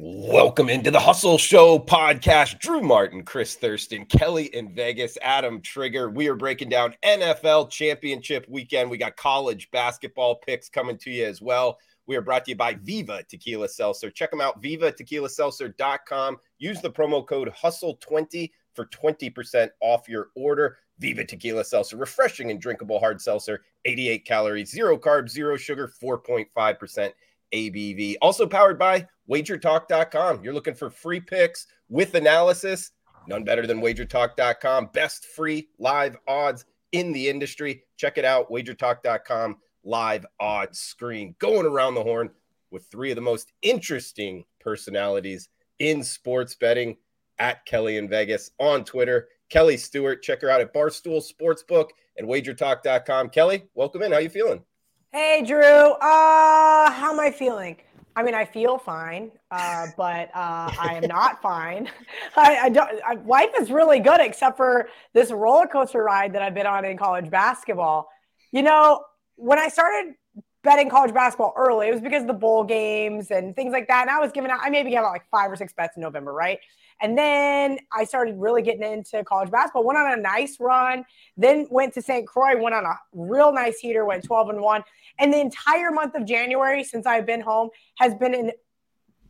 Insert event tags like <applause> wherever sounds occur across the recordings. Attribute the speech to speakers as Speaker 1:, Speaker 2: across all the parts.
Speaker 1: Welcome into the Hustle Show podcast. Drew Martin, Chris Thurston, Kelly in Vegas, Adam Trigger. We are breaking down NFL championship weekend. We got college basketball picks coming to you as well. We are brought to you by Viva Tequila Seltzer. Check them out, vivatequilaseltzer.com. Use the promo code HUSTLE20 for 20% off your order. Viva Tequila Seltzer, refreshing and drinkable hard seltzer, 88 calories, zero carbs, zero sugar, 4.5% ABV. Also powered by wagertalk.com. You're looking for free picks with analysis. None better than wagertalk.com. Best free live odds in the industry. Check it out, wagertalk.com live odds screen. Going around the horn with three of the most interesting personalities in sports betting at Kelly in Vegas on Twitter. Kelly Stewart, check her out at Barstool Sportsbook and wagertalk.com. Kelly, welcome in. How you feeling?
Speaker 2: Hey, Drew. Uh, how am I feeling? I mean, I feel fine, uh, but uh, I am not fine. <laughs> I, I don't. I, life is really good, except for this roller coaster ride that I've been on in college basketball. You know, when I started betting college basketball early, it was because of the bowl games and things like that. And I was giving out. I maybe gave out like five or six bets in November, right? And then I started really getting into college basketball. Went on a nice run. Then went to St. Croix. Went on a real nice heater. Went 12 and one. And the entire month of January since I've been home has been an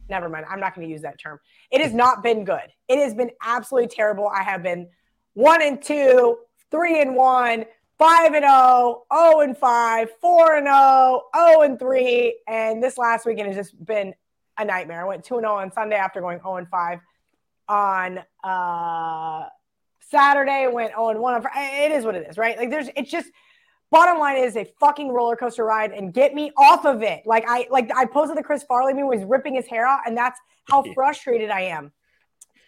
Speaker 2: never mind. I'm not going to use that term. It has not been good. It has been absolutely terrible. I have been one and two, three and one, five and oh, oh and five, four and oh, oh and three. And this last weekend has just been a nightmare. I went two and oh on Sunday after going oh and five on uh Saturday, went oh and one on Friday. It is what it is, right? Like there's it's just bottom line is a fucking roller coaster ride and get me off of it. Like I like I posted the Chris Farley meme was ripping his hair out, and that's how frustrated I am.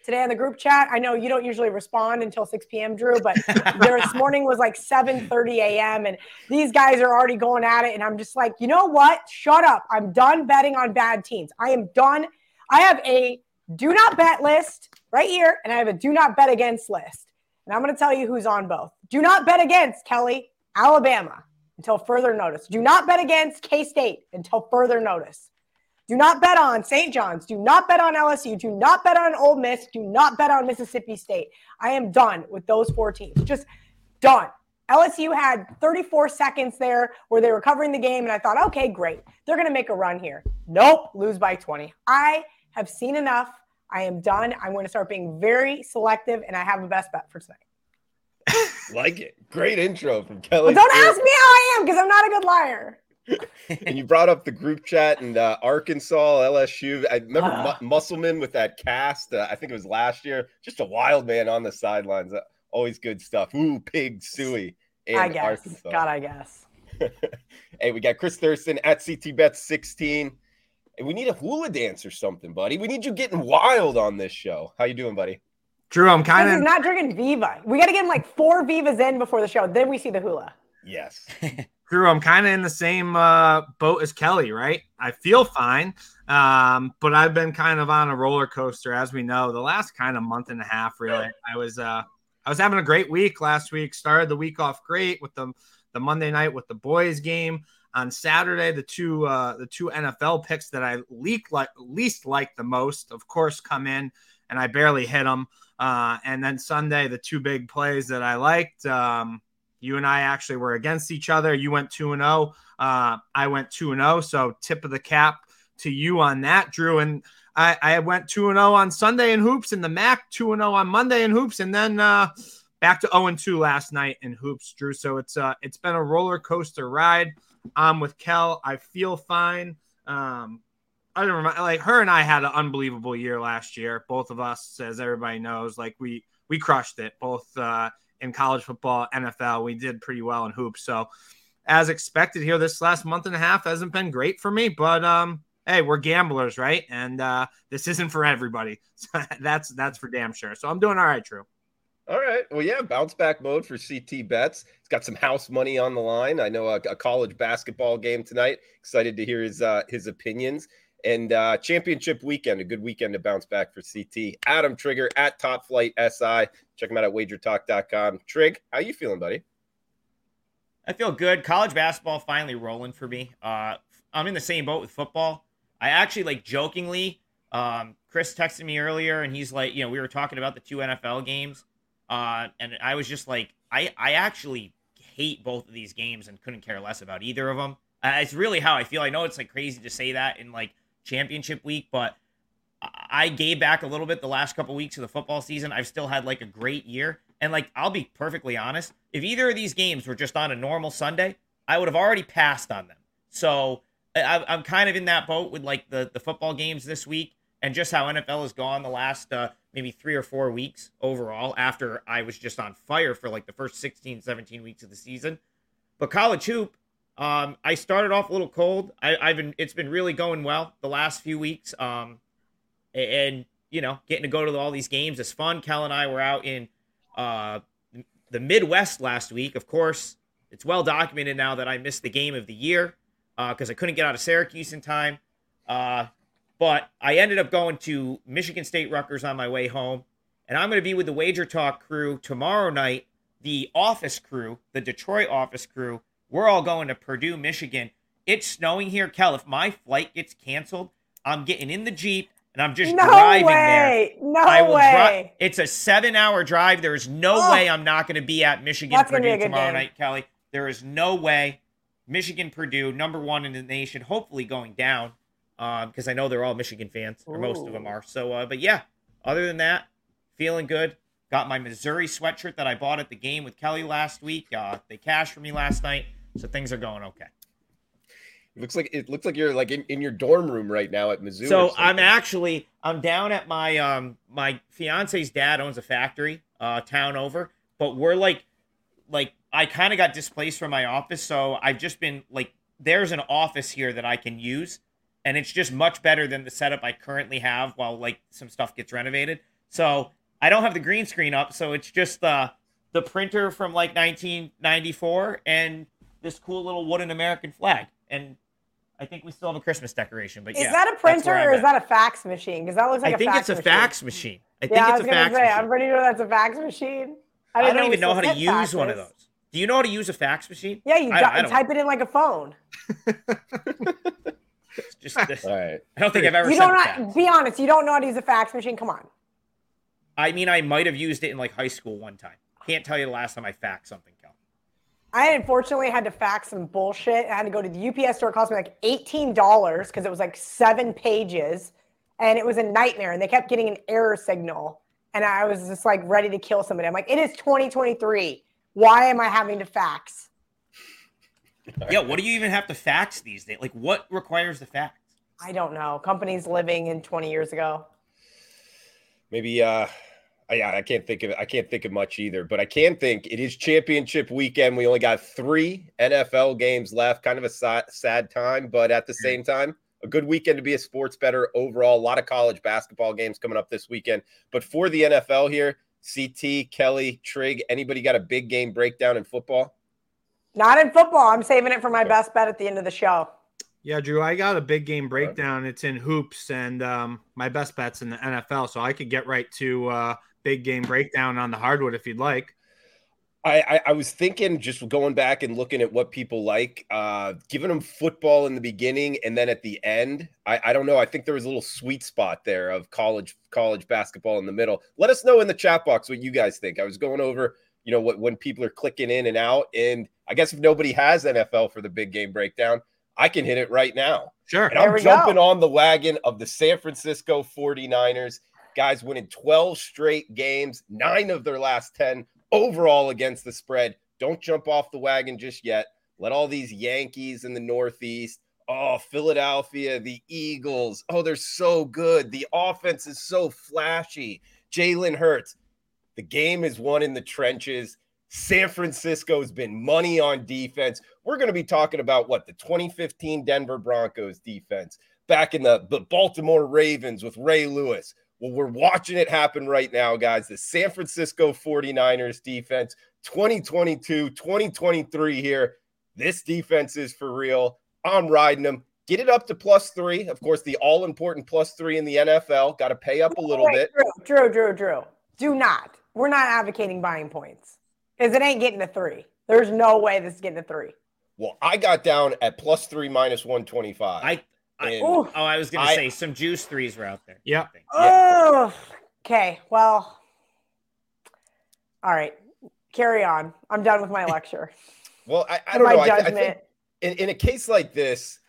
Speaker 2: Today on the group chat, I know you don't usually respond until 6 p.m. Drew, but <laughs> this morning was like 7:30 a.m. and these guys are already going at it, and I'm just like, you know what? Shut up! I'm done betting on bad teams. I am done. I have a do not bet list right here, and I have a do not bet against list, and I'm going to tell you who's on both. Do not bet against Kelly. Alabama until further notice. Do not bet against K State until further notice. Do not bet on St. John's. Do not bet on LSU. Do not bet on Ole Miss. Do not bet on Mississippi State. I am done with those four teams. Just done. LSU had 34 seconds there where they were covering the game, and I thought, okay, great. They're going to make a run here. Nope, lose by 20. I have seen enough. I am done. I'm going to start being very selective, and I have a best bet for tonight <laughs>
Speaker 1: like it. Great intro from Kelly.
Speaker 2: Well, don't ask me how I am because I'm not a good liar. <laughs>
Speaker 1: and you brought up the group chat and uh, Arkansas, LSU. I remember uh, Musselman with that cast. Uh, I think it was last year. Just a wild man on the sidelines. Uh, always good stuff. Ooh, pig suey.
Speaker 2: I guess. Arkansas. God, I guess. <laughs>
Speaker 1: hey, we got Chris Thurston at CT Bet 16. And we need a hula dance or something, buddy. We need you getting wild on this show. How you doing, buddy?
Speaker 3: Drew, I'm kind of
Speaker 2: not drinking Viva. We got to get him like four Vivas in before the show. Then we see the hula.
Speaker 1: Yes. <laughs>
Speaker 3: Drew, I'm kind of in the same uh, boat as Kelly, right? I feel fine, um, but I've been kind of on a roller coaster, as we know, the last kind of month and a half. Really, I was uh, I was having a great week last week. Started the week off great with the the Monday night with the boys game on Saturday. The two uh, the two NFL picks that I leak like least like the most, of course, come in, and I barely hit them. Uh, and then Sunday, the two big plays that I liked. Um, you and I actually were against each other. You went 2 and 0. Uh, I went 2 and 0. So tip of the cap to you on that, Drew. And I, I went 2 and 0 on Sunday in hoops, and the MAC 2 and 0 on Monday in hoops, and then uh, back to 0 and 2 last night in hoops, Drew. So it's uh, it's been a roller coaster ride. I'm with Kel. I feel fine. Um, I don't remember. Like her and I had an unbelievable year last year. Both of us, as everybody knows, like we we crushed it both uh, in college football, NFL. We did pretty well in hoops. So, as expected, here this last month and a half hasn't been great for me. But um, hey, we're gamblers, right? And uh, this isn't for everybody. <laughs> that's that's for damn sure. So I'm doing all right, True.
Speaker 1: All right. Well, yeah, bounce back mode for CT bets. It's got some house money on the line. I know a, a college basketball game tonight. Excited to hear his uh, his opinions and uh, championship weekend, a good weekend to bounce back for CT. Adam Trigger at Top Flight SI. Check him out at wagertalk.com. Trig, how you feeling, buddy?
Speaker 4: I feel good. College basketball finally rolling for me. Uh, I'm in the same boat with football. I actually like jokingly Um, Chris texted me earlier, and he's like, you know, we were talking about the two NFL games, uh, and I was just like, I I actually hate both of these games and couldn't care less about either of them. Uh, it's really how I feel. I know it's like crazy to say that in like championship week, but I gave back a little bit the last couple weeks of the football season. I've still had like a great year. And like, I'll be perfectly honest, if either of these games were just on a normal Sunday, I would have already passed on them. So I, am kind of in that boat with like the, the football games this week and just how NFL has gone the last uh, maybe three or four weeks overall after I was just on fire for like the first 16, 17 weeks of the season. But college hoop, um, I started off a little cold. I, have been it's been really going well the last few weeks. Um, and you know, getting to go to all these games is fun. Kel and I were out in uh, the Midwest last week. Of course, it's well documented now that I missed the game of the year because uh, I couldn't get out of Syracuse in time. Uh, but I ended up going to Michigan State Rutgers on my way home, and I'm going to be with the Wager Talk crew tomorrow night. The office crew, the Detroit office crew, we're all going to Purdue, Michigan. It's snowing here, Kel. If my flight gets canceled, I'm getting in the Jeep and I'm just
Speaker 2: no
Speaker 4: driving
Speaker 2: way.
Speaker 4: there.
Speaker 2: No I will way.
Speaker 4: Dri- it's a seven hour drive. There is no oh. way I'm not going to be at Michigan Purdue tomorrow game. night, Kelly. There is no way. Michigan Purdue, number one in the nation, hopefully going down because um, I know they're all Michigan fans, or most of them are. So, uh, but yeah, other than that, feeling good. Got my Missouri sweatshirt that I bought at the game with Kelly last week. Uh, they cashed for me last night, so things are going okay.
Speaker 1: It looks like it looks like you're like in, in your dorm room right now at Missouri.
Speaker 4: So I'm actually I'm down at my um my fiance's dad owns a factory uh town over, but we're like like I kind of got displaced from my office, so I've just been like there's an office here that I can use, and it's just much better than the setup I currently have while like some stuff gets renovated. So I don't have the green screen up, so it's just uh the printer from like 1994 and this cool little wooden American flag. And I think we still have a Christmas decoration. But
Speaker 2: is
Speaker 4: yeah,
Speaker 2: that a printer or is that a fax machine? Because that looks like
Speaker 4: I
Speaker 2: a
Speaker 4: think
Speaker 2: fax
Speaker 4: it's a
Speaker 2: machine.
Speaker 4: fax machine. I think
Speaker 2: yeah,
Speaker 4: it's a fax
Speaker 2: say,
Speaker 4: machine.
Speaker 2: I'm pretty sure that's a fax machine.
Speaker 4: I, I don't know even know how to use faxes. one of those. Do you know how to use a fax machine?
Speaker 2: Yeah, you, I, I type it in like a phone. <laughs> <laughs>
Speaker 4: just All right. I don't think I've ever.
Speaker 2: You don't not, be honest. You don't know how to use a fax machine. Come on.
Speaker 4: I mean, I might have used it in like high school one time. Can't tell you the last time I faxed something, Kel.
Speaker 2: I unfortunately had to fax some bullshit. I had to go to the UPS store. It cost me like $18 because it was like seven pages and it was a nightmare. And they kept getting an error signal. And I was just like ready to kill somebody. I'm like, it is 2023. Why am I having to fax?
Speaker 4: Yeah, what do you even have to fax these days? Like, what requires the fax?
Speaker 2: I don't know. Companies living in 20 years ago.
Speaker 1: Maybe uh yeah, I can't think of it. I can't think of much either, but I can think it is championship weekend. We only got three NFL games left. Kind of a sad, sad time, but at the same time, a good weekend to be a sports better overall. A lot of college basketball games coming up this weekend. But for the NFL here, CT, Kelly, Trig, anybody got a big game breakdown in football?
Speaker 2: Not in football. I'm saving it for my best bet at the end of the show.
Speaker 3: Yeah, Drew, I got a big game breakdown. It's in hoops, and um, my best bet's in the NFL, so I could get right to uh, big game breakdown on the hardwood if you'd like.
Speaker 1: I, I, I, was thinking just going back and looking at what people like, uh, giving them football in the beginning and then at the end. I, I don't know. I think there was a little sweet spot there of college college basketball in the middle. Let us know in the chat box what you guys think. I was going over, you know, what when people are clicking in and out, and I guess if nobody has NFL for the big game breakdown, I can hit it right now.
Speaker 3: Sure.
Speaker 1: And I'm jumping go. on the wagon of the San Francisco 49ers Guys winning 12 straight games, nine of their last 10 overall against the spread. Don't jump off the wagon just yet. Let all these Yankees in the Northeast, oh, Philadelphia, the Eagles, oh, they're so good. The offense is so flashy. Jalen Hurts, the game is won in the trenches. San Francisco's been money on defense. We're going to be talking about what the 2015 Denver Broncos defense, back in the, the Baltimore Ravens with Ray Lewis. Well, we're watching it happen right now, guys. The San Francisco 49ers defense, 2022, 2023 here. This defense is for real. I'm riding them. Get it up to plus three. Of course, the all important plus three in the NFL. Got to pay up a little Wait, bit.
Speaker 2: Drew, Drew, Drew, Drew. Do not. We're not advocating buying points because it ain't getting a three. There's no way this is getting a three.
Speaker 1: Well, I got down at plus three minus 125.
Speaker 4: I I, oh, I was gonna
Speaker 1: I-
Speaker 4: say some juice threes were out there.
Speaker 3: Yeah.
Speaker 2: Oh, okay. Well, all right. Carry on. I'm done with my <laughs> lecture.
Speaker 1: well, I, I don't
Speaker 2: my
Speaker 1: know. I, I think in, in a case like this,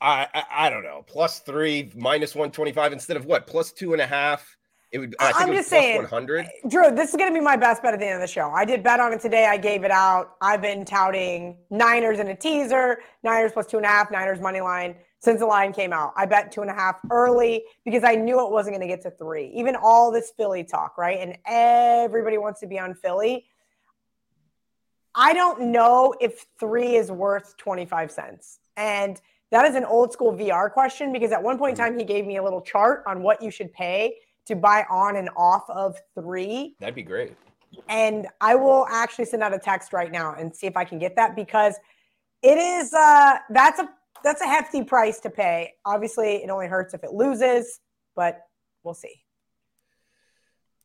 Speaker 1: I, I I don't know. Plus three, minus one twenty five instead of what? Plus two and a half. It would. I think
Speaker 2: I'm just saying,
Speaker 1: one hundred.
Speaker 2: Eh, Drew, this is going to be my best bet at the end of the show. I did bet on it today. I gave it out. I've been touting Niners in a teaser, Niners plus two and a half, Niners money line since the line came out. I bet two and a half early because I knew it wasn't going to get to three. Even all this Philly talk, right? And everybody wants to be on Philly. I don't know if three is worth 25 cents. And that is an old school VR question because at one point in mm-hmm. time, he gave me a little chart on what you should pay to buy on and off of three.
Speaker 1: That'd be great.
Speaker 2: And I will actually send out a text right now and see if I can get that because it is uh that's a that's a hefty price to pay. Obviously, it only hurts if it loses, but we'll see.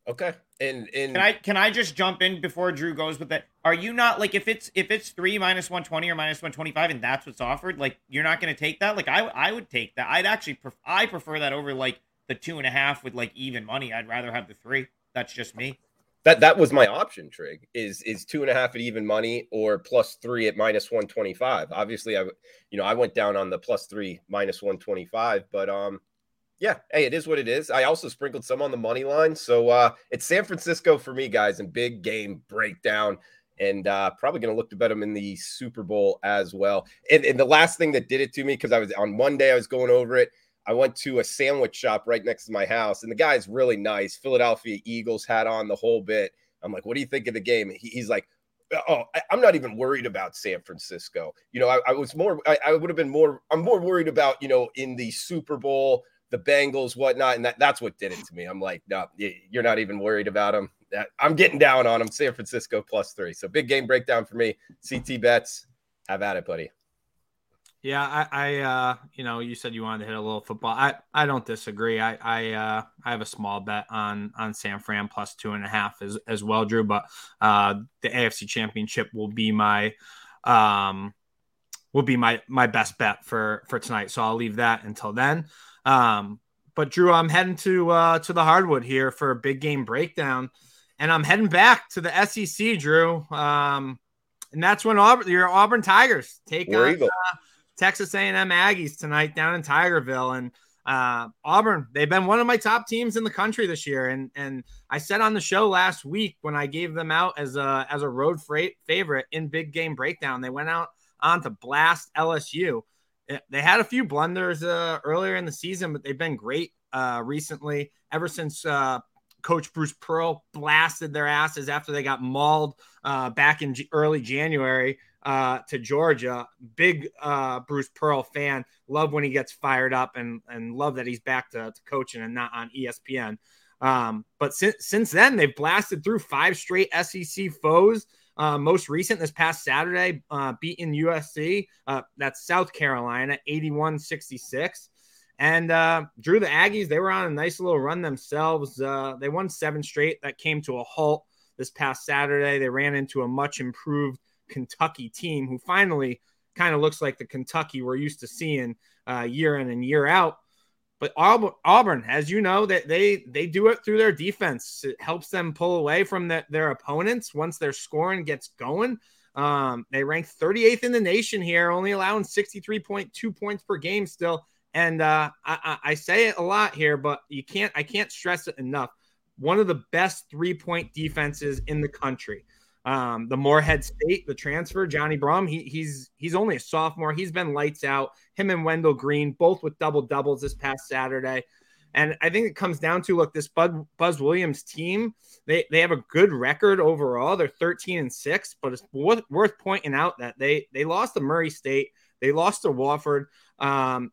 Speaker 1: Okay. And and
Speaker 4: Can I can I just jump in before Drew goes with that? Are you not like if it's if it's three minus one twenty or minus one twenty five and that's what's offered, like you're not going to take that? Like I I would take that. I'd actually pref- I prefer that over like the two and a half with like even money. I'd rather have the three. That's just me.
Speaker 1: that that was my option, Trig. Is is two and a half at even money or plus three at minus one twenty five? Obviously, I you know I went down on the plus three minus one twenty five, but um, yeah, hey, it is what it is. I also sprinkled some on the money line, so uh, it's San Francisco for me, guys, and big game breakdown. And uh, probably going to look to bet them in the Super Bowl as well. And, and the last thing that did it to me, because I was on Monday, I was going over it. I went to a sandwich shop right next to my house, and the guy's really nice. Philadelphia Eagles hat on the whole bit. I'm like, what do you think of the game? He, he's like, oh, I, I'm not even worried about San Francisco. You know, I, I was more, I, I would have been more, I'm more worried about, you know, in the Super Bowl, the Bengals, whatnot. And that, that's what did it to me. I'm like, no, you're not even worried about them. Uh, I'm getting down on them. San Francisco plus three. So big game breakdown for me. CT bets. Have at it, buddy.
Speaker 3: Yeah, I, I, uh, you know, you said you wanted to hit a little football. I, I don't disagree. I, I, uh, I have a small bet on on San Fran plus two and a half as as well, Drew. But uh, the AFC Championship will be my, um, will be my my best bet for for tonight. So I'll leave that until then. Um, but Drew, I'm heading to uh to the hardwood here for a big game breakdown, and I'm heading back to the SEC, Drew. Um, and that's when Auburn, your Auburn Tigers take
Speaker 1: War
Speaker 3: on
Speaker 1: Eagle.
Speaker 3: Texas A&M Aggies tonight down in Tigerville, and uh, Auburn. They've been one of my top teams in the country this year, and and I said on the show last week when I gave them out as a as a road freight favorite in big game breakdown. They went out on to blast LSU. They had a few blunders uh, earlier in the season, but they've been great uh, recently. Ever since uh, Coach Bruce Pearl blasted their asses after they got mauled uh, back in J- early January uh, to Georgia. Big uh, Bruce Pearl fan. Love when he gets fired up and and love that he's back to, to coaching and not on ESPN. Um, but since since then, they've blasted through five straight SEC foes. Uh, most recent this past Saturday, uh, beating USC. Uh, that's South Carolina, 81 66. And uh, Drew the Aggies, they were on a nice little run themselves. Uh, they won seven straight. That came to a halt this past Saturday. They ran into a much improved Kentucky team who finally kind of looks like the Kentucky we're used to seeing uh, year in and year out. But Auburn, as you know, that they they do it through their defense. It helps them pull away from the, their opponents once their scoring gets going. Um, they rank 38th in the nation here, only allowing 63.2 points per game still. And uh, I, I, I say it a lot here, but you can't I can't stress it enough. One of the best three point defenses in the country. Um, the Morehead State, the transfer, Johni Broome, he, he's he's only a sophomore. He's been lights out. Him and Wendell Green, both with double doubles this past Saturday. And I think it comes down to look, this Bud, Buzz Williams team, they, they have a good record overall. They're 13 and 6, but it's worth, worth pointing out that they they lost to Murray State, they lost to Wofford. Um,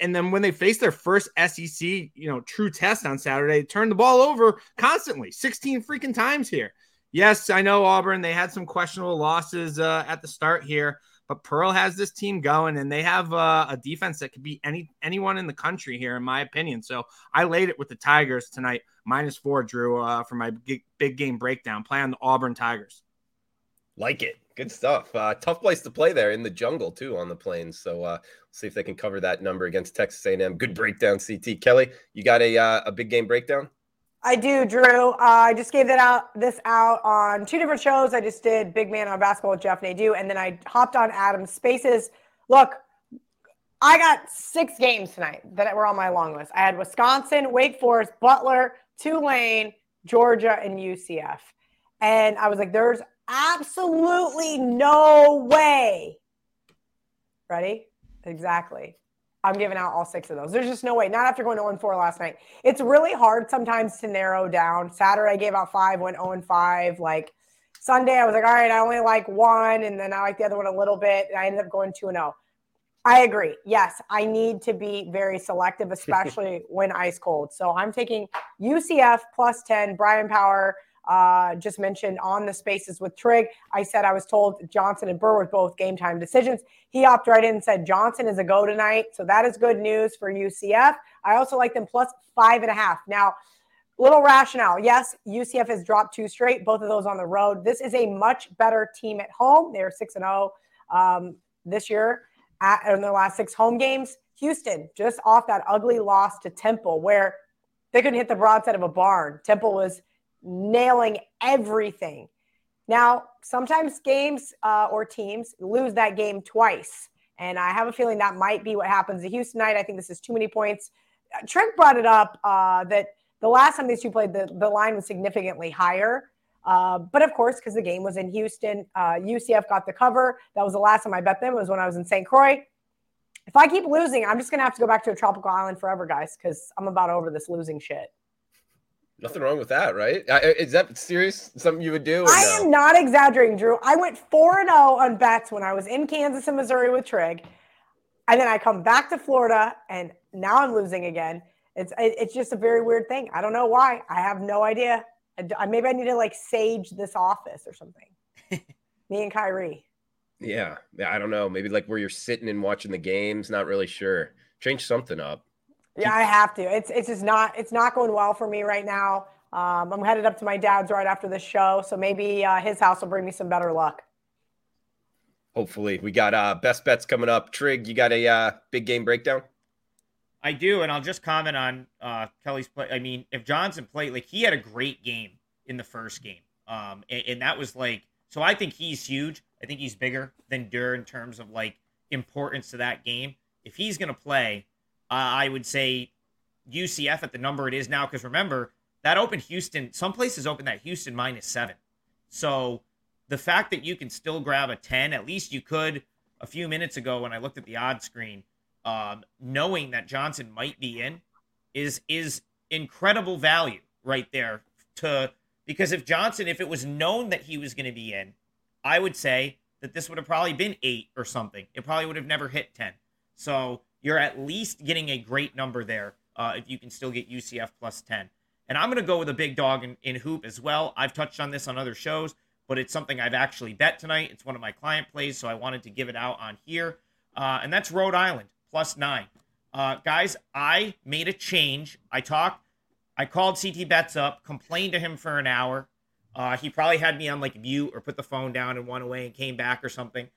Speaker 3: and then when they faced their first SEC, you know, true test on Saturday, turned the ball over constantly, 16 freaking times here. Yes, I know Auburn. They had some questionable losses uh, at the start here, but Pearl has this team going, and they have uh, a defense that could beat any anyone in the country here, in my opinion. So I laid it with the Tigers tonight, minus four, Drew, uh, for my big, big game breakdown. Play on the Auburn Tigers.
Speaker 1: Like it. Good stuff. Uh, tough place to play there in the jungle too on the plains. So uh, see if they can cover that number against Texas A&M. Good breakdown, CT. Kelly, you got a uh, a big game breakdown?
Speaker 2: I do, Drew. Uh, I just gave that out this out on two different shows. I just did Big Man on Basketball with Jeff Nadeau, and then I hopped on Adam's Spaces. Look, I got six games tonight that were on my long list. I had Wisconsin, Wake Forest, Butler, Tulane, Georgia, and UCF. And I was like, there's absolutely no way. Ready? Exactly. I'm giving out all six of those. There's just no way. Not after going 0 4 last night. It's really hard sometimes to narrow down. Saturday I gave out five, went 0 5. Like Sunday, I was like, all right, I only like one, and then I like the other one a little bit. And I ended up going 2 0. I agree. Yes, I need to be very selective, <laughs> especially when ice cold. So I'm taking UCF plus 10, Brian Power uh, just mentioned on the spaces with Trig. I said I was told Johnson and Durr were both game time decisions. He opted right in and said Johnson is a go tonight. So that is good news for UCF. I also like them plus five and a half. Now, little rationale. Yes, UCF has dropped two straight, both of those on the road. This is a much better team at home. They're 6 and 0 um, this year at, in their last six home games. Houston just off that ugly loss to Temple, where they couldn't hit the broadside of a barn. Temple was nailing everything. Now, sometimes games uh, or teams lose that game twice. And I have a feeling that might be what happens to Houston tonight. I think this is too many points. Uh, Trent brought it up uh, that the last time these two played, the, the line was significantly higher. Uh, but of course, because the game was in Houston, uh, UCF got the cover. That was the last time I bet them. It was when I was in St. Croix. If I keep losing, I'm just going to have to go back to a tropical island forever, guys, because I'm about over this losing shit.
Speaker 1: Nothing wrong with that, right? Is that serious? Something you would do?
Speaker 2: I no? am not exaggerating, Drew. I went 4 0 on bets when I was in Kansas and Missouri with Trig. And then I come back to Florida and now I'm losing again. It's it's just a very weird thing. I don't know why. I have no idea. Maybe I need to like sage this office or something. <laughs> Me and Kyrie.
Speaker 1: Yeah, yeah. I don't know. Maybe like where you're sitting and watching the games. Not really sure. Change something up.
Speaker 2: Yeah, I have to. It's it's just not it's not going well for me right now. Um, I'm headed up to my dad's right after the show, so maybe uh, his house will bring me some better luck.
Speaker 1: Hopefully, we got uh, best bets coming up. Trig, you got a uh, big game breakdown?
Speaker 4: I do, and I'll just comment on uh, Kelly's play. I mean, if Johnson played, like he had a great game in the first game, um, and, and, that was like, so I think he's huge. I think he's bigger than Durr in terms of like importance to that game. If he's gonna play, uh, I would say UCF at the number it is now, because remember that opened Houston. Some places open that Houston minus seven, so the fact that you can still grab a ten, at least you could a few minutes ago when I looked at the odd screen um, knowing that Johnson might be in is is incredible value right there to because if Johnson if it was known that he was going to be in I would say that this would have probably been 8 or something it probably would have never hit 10 so you're at least getting a great number there uh, if you can still get UCF plus 10 and I'm going to go with a big dog in, in hoop as well I've touched on this on other shows but it's something I've actually bet tonight it's one of my client plays so I wanted to give it out on here uh, and that's Rhode Island plus nine. Uh, guys, I made a change. I talked, I called CT Bets up, complained to him for an hour. Uh, he probably had me on like mute or put the phone down and went away and came back or something.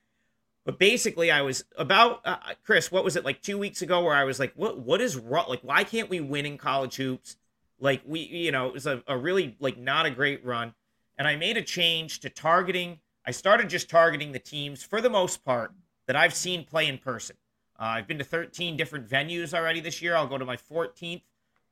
Speaker 4: But basically, I was about uh, Chris. What was it like two weeks ago? Where I was like, "What? What is wrong? Like, why can't we win in college hoops? Like, we, you know, it was a, a really like not a great run." And I made a change to targeting. I started just targeting the teams for the most part that I've seen play in person. Uh, I've been to 13 different venues already this year. I'll go to my 14th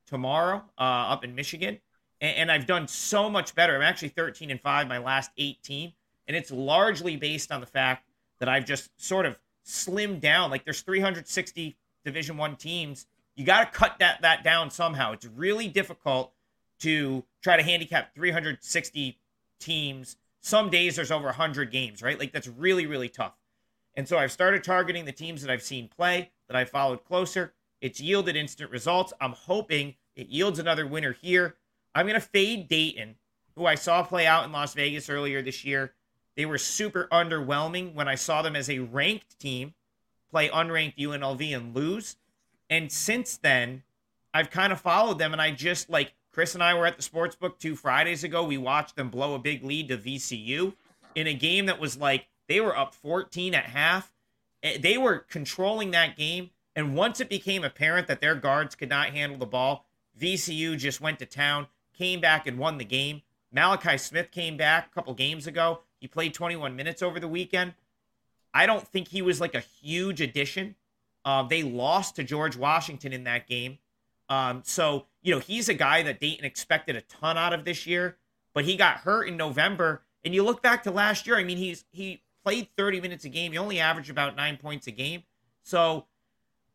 Speaker 4: tomorrow uh, up in Michigan. And, and, I've done so much better. I'm actually 13 and 5 my last 18. And it's largely based on the fact that I've just sort of slimmed down. Like there's 360 Division One teams. You got to cut that, that down somehow. It's really difficult to try to handicap 360 teams. Some days there's over 100 games, right? Like that's really, really tough. And so I've started targeting the teams that I've seen play, that I followed closer. It's yielded instant results. I'm hoping it yields another winner here. I'm going to fade Dayton, who I saw play out in Las Vegas earlier this year. They were super underwhelming when I saw them as a ranked team play unranked UNLV and lose. And since then, I've kind of followed them and I just like Chris and I were at the sports book two Fridays ago. We watched them blow a big lead to VCU. in a game that was like they were up 14 at half. Eh, they were controlling that game. And once it became apparent that their guards could not handle the ball, VCU just went to town, came back and won the game. Malachi Smith came back a couple games ago. He played 21 minutes over the weekend. I don't think he was like a huge addition. Uh, they lost to George Washington in that game. Um, so, you know, he's a guy that Dayton expected a ton out of this year, but he got hurt in November. And you look back to last year, I mean, he's he played 30 minutes a game. He only averaged about nine points a game. So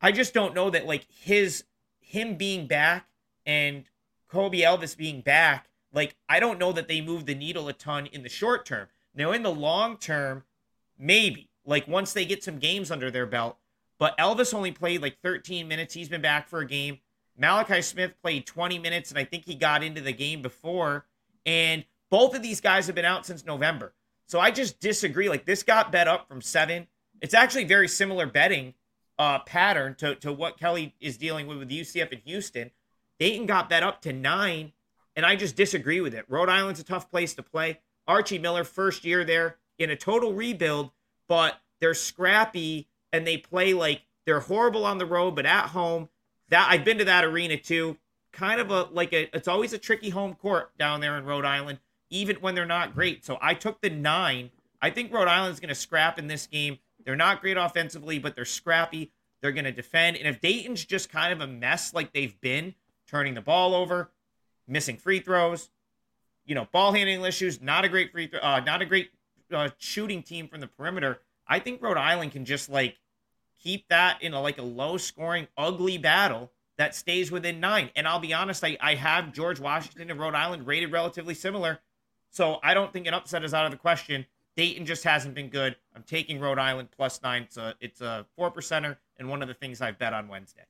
Speaker 4: I just don't know that like his him being back and Koby Elvis being back, like I don't know that they move the needle a ton in the short term. Now in the long term, maybe like once they get some games under their belt. But Elvis only played like 13 minutes. He's been back for a game. Malachi Smith played 20 minutes, and I think he got into the game before. And both of these guys have been out since November. So I just disagree. Like this got bet up from seven. It's actually very similar betting uh, pattern to, to what Kelly is dealing with with UCF in Houston. Dayton got bet up to nine, and I just disagree with it. Rhode Island's a tough place to play. Archie Miller, first year there in a total rebuild, but they're scrappy and they play like they're horrible on the road, but at home, that I've been to that arena too. Kind of a like a it's always a tricky home court down there in Rhode Island even when they're not great. So I took the nine. I think Rhode Island's to scrap in this game. They're not great offensively, but they're scrappy. They're to defend. And if Dayton's just kind of a mess like they've been, turning the ball over, missing free throws, you know, ball handling issues, not a great free throw, uh, not a great uh, shooting team from the perimeter. I think Rhode Island can just like keep that in a like a low scoring, ugly battle that stays within nine. And I'll be honest, I, I have George Washington and Rhode Island rated relatively similar. So I don't think an upset is out of the question. Dayton just hasn't been good. I'm taking Rhode Island plus nine. It's a it's a four percenter and one of the things I bet on Wednesday.